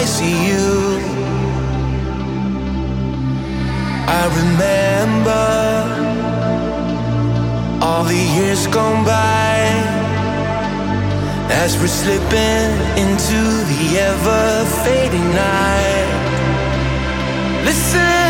I see you? I remember all the years gone by as we're slipping into the ever fading night. Listen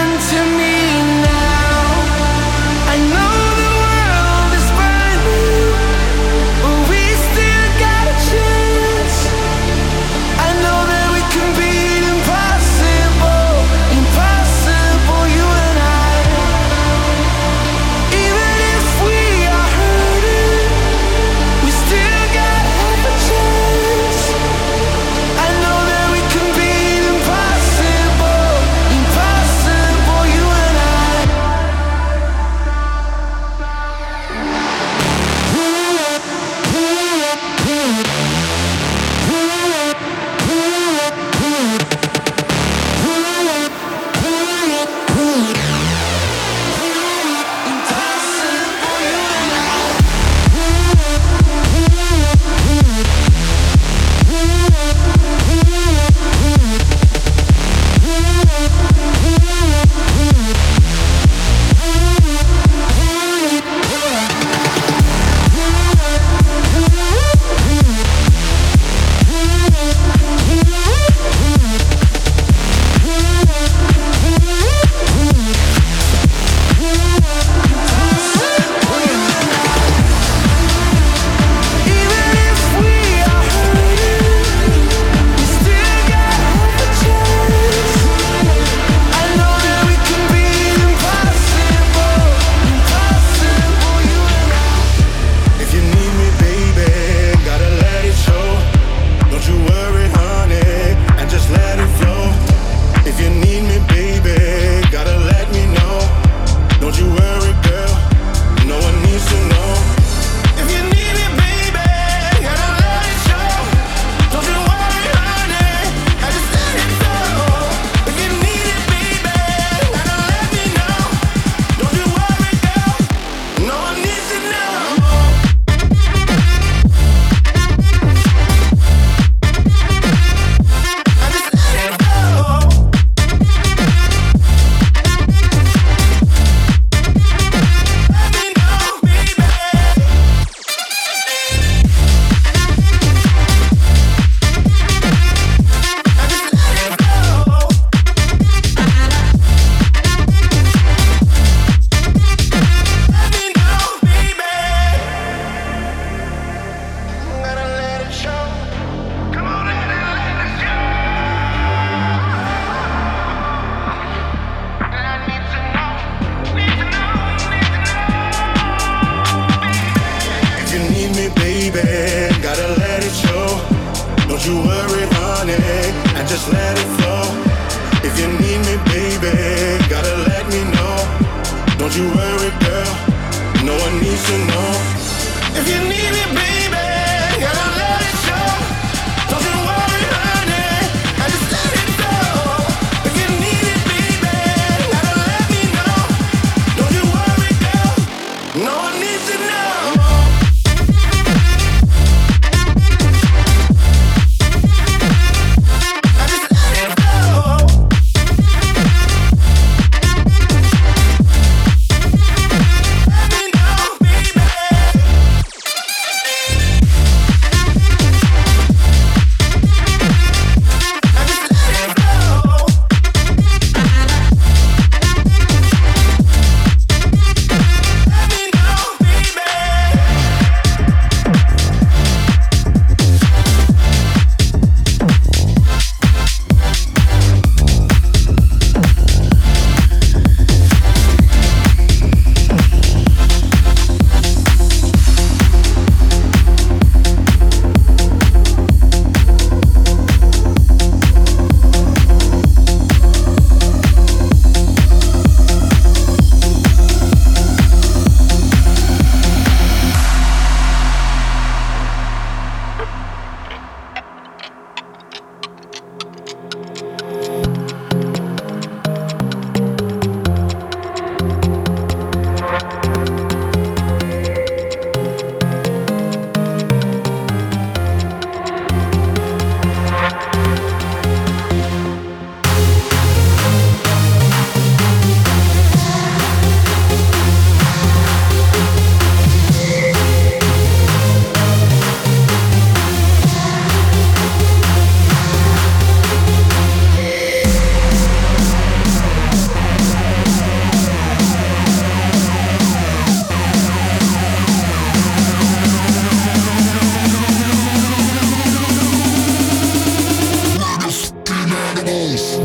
face.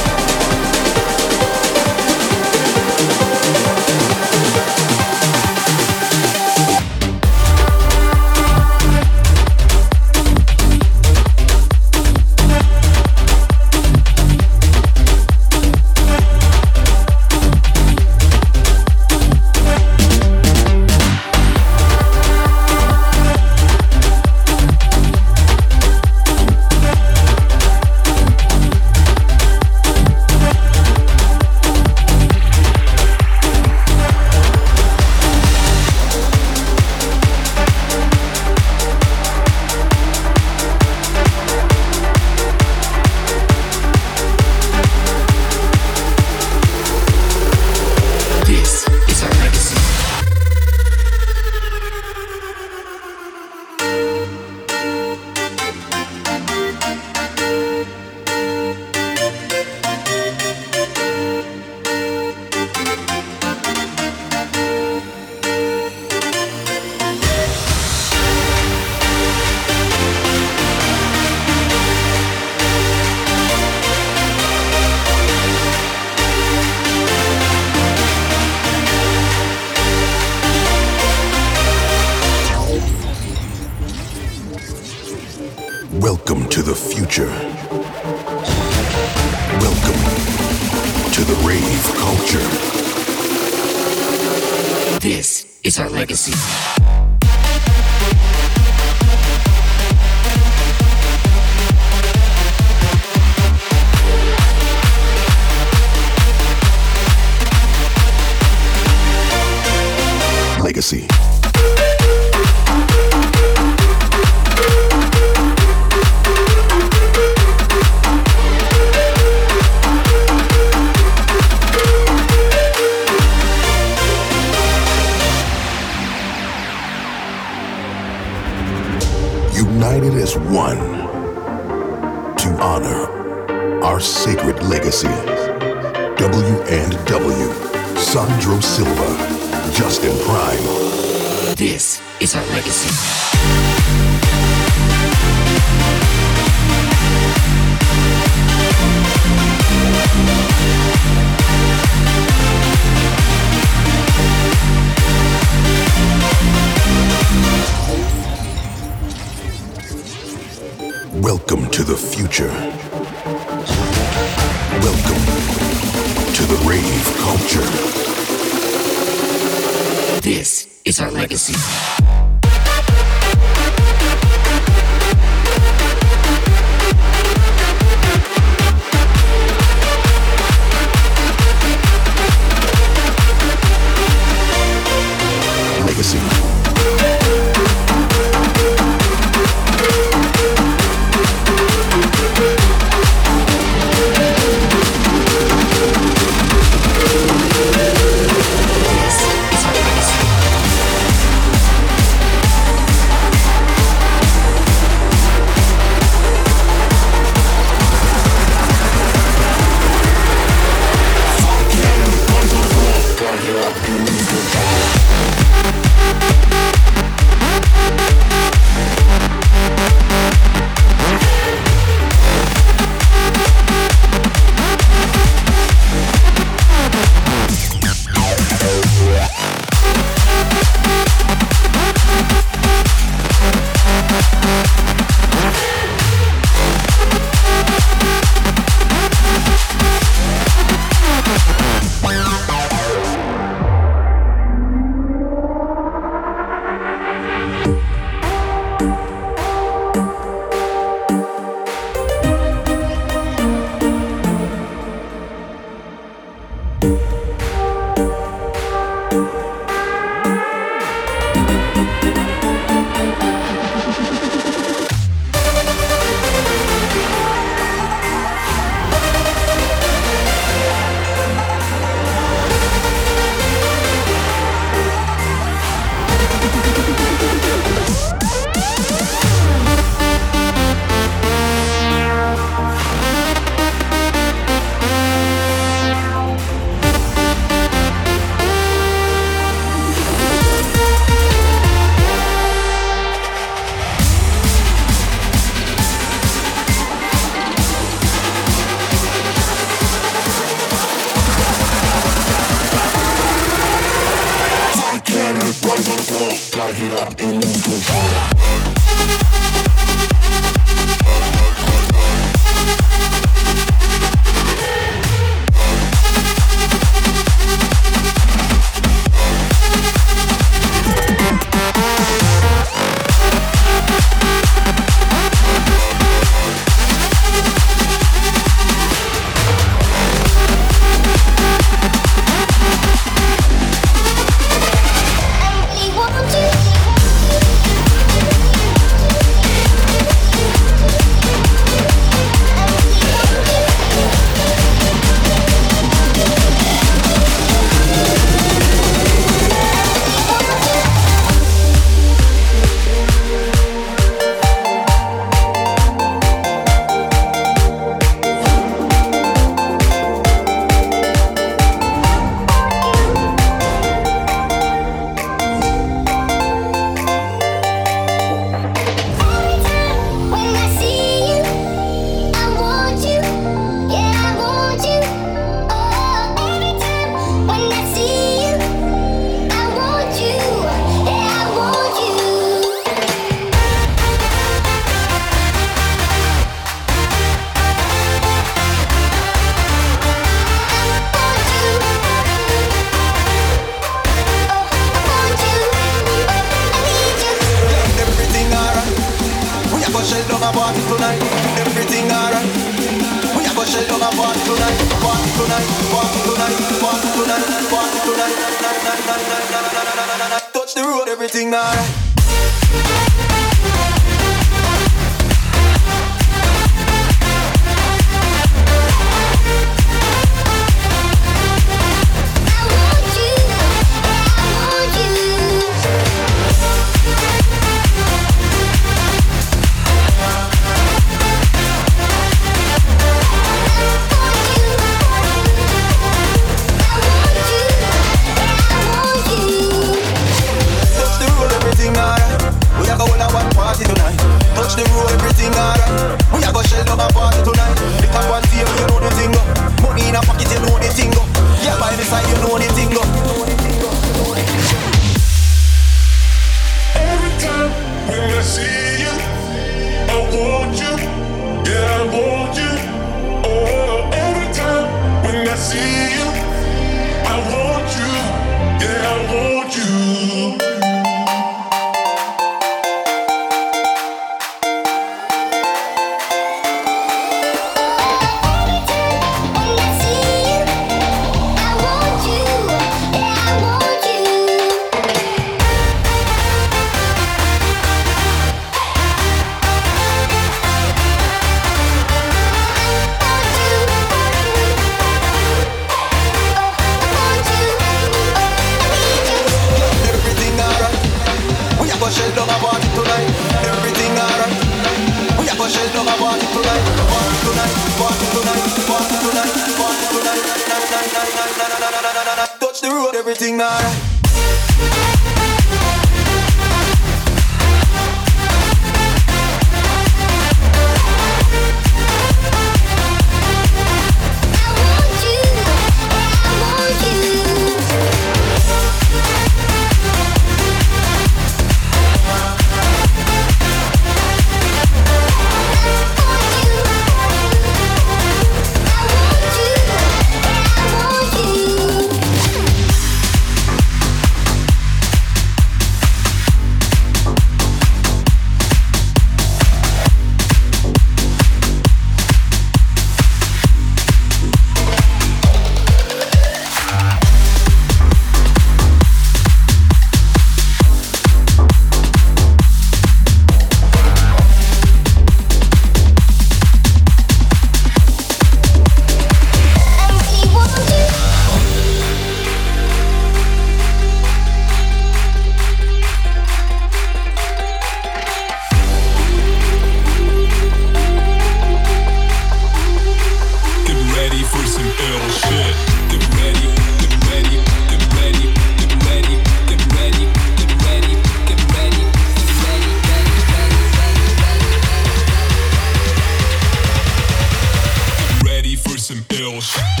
house.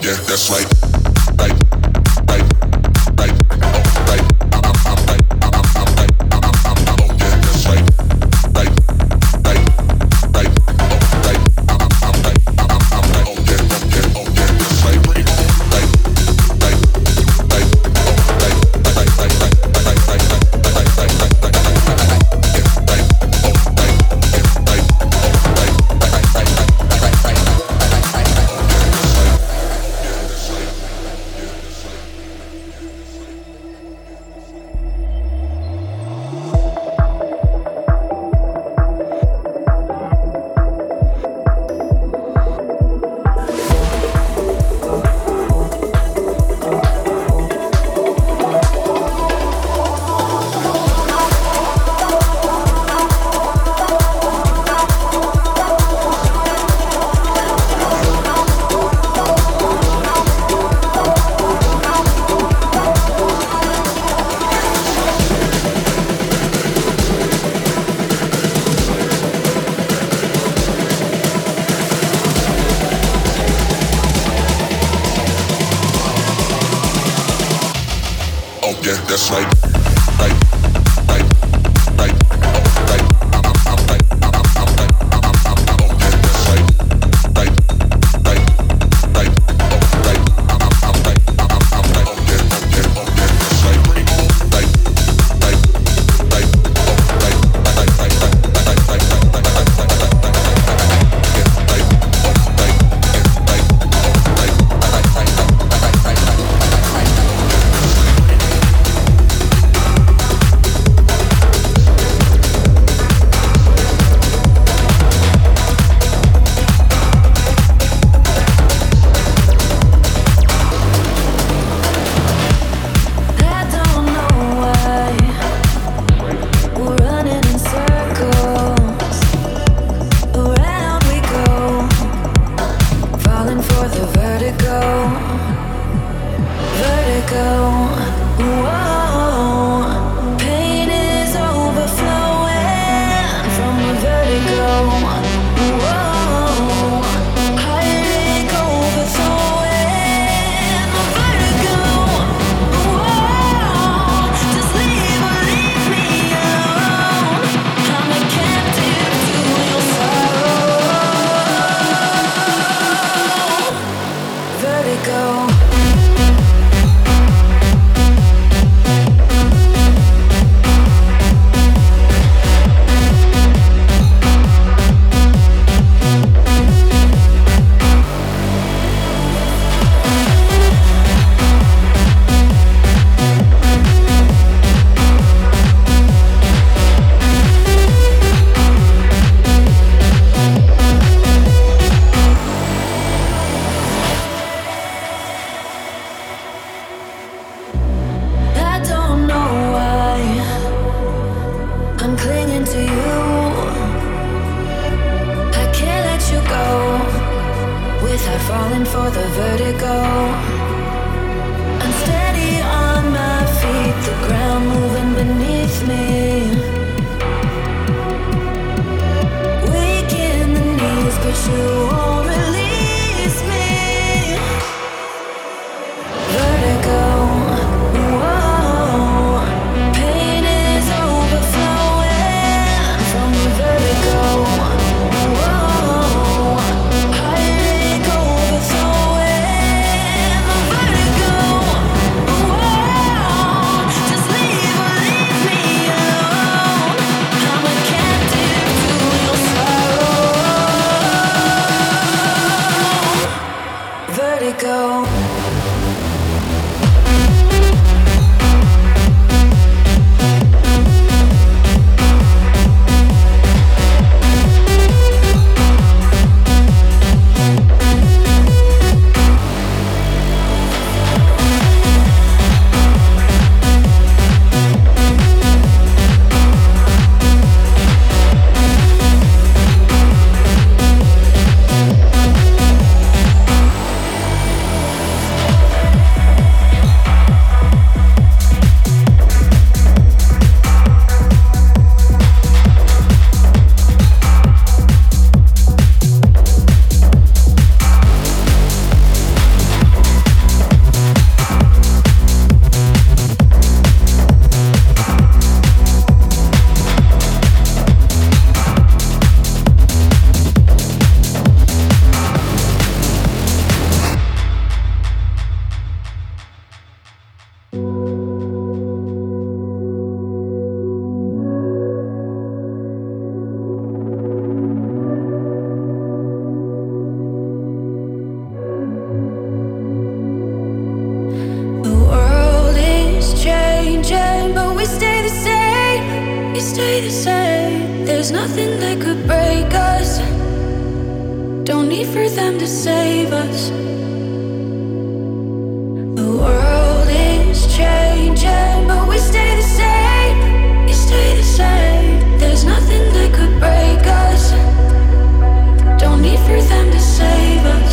yeah, that's right, right, right. you stay the same. There's nothing that could break us. Don't need for them to save us. The world is changing, but we stay the same. We stay the same. There's nothing that could break us. Don't need for them to save us.